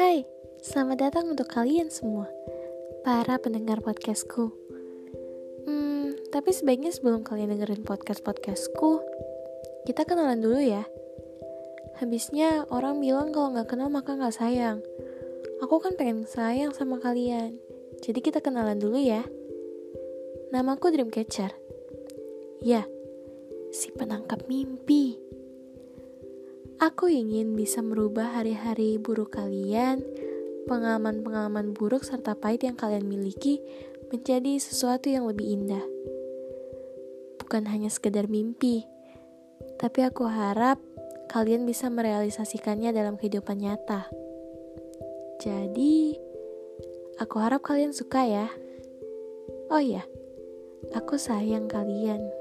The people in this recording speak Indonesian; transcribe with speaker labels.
Speaker 1: Hai, selamat datang untuk kalian semua, para pendengar podcastku. Hmm, tapi sebaiknya sebelum kalian dengerin podcast-podcastku, kita kenalan dulu ya. Habisnya orang bilang kalau nggak kenal maka nggak sayang. Aku kan pengen sayang sama kalian, jadi kita kenalan dulu ya. Namaku Dreamcatcher. Ya, si penangkap mimpi. Aku ingin bisa merubah hari-hari buruk kalian, pengalaman-pengalaman buruk serta pahit yang kalian miliki menjadi sesuatu yang lebih indah. Bukan hanya sekedar mimpi, tapi aku harap kalian bisa merealisasikannya dalam kehidupan nyata. Jadi, aku harap kalian suka ya. Oh ya, aku sayang kalian.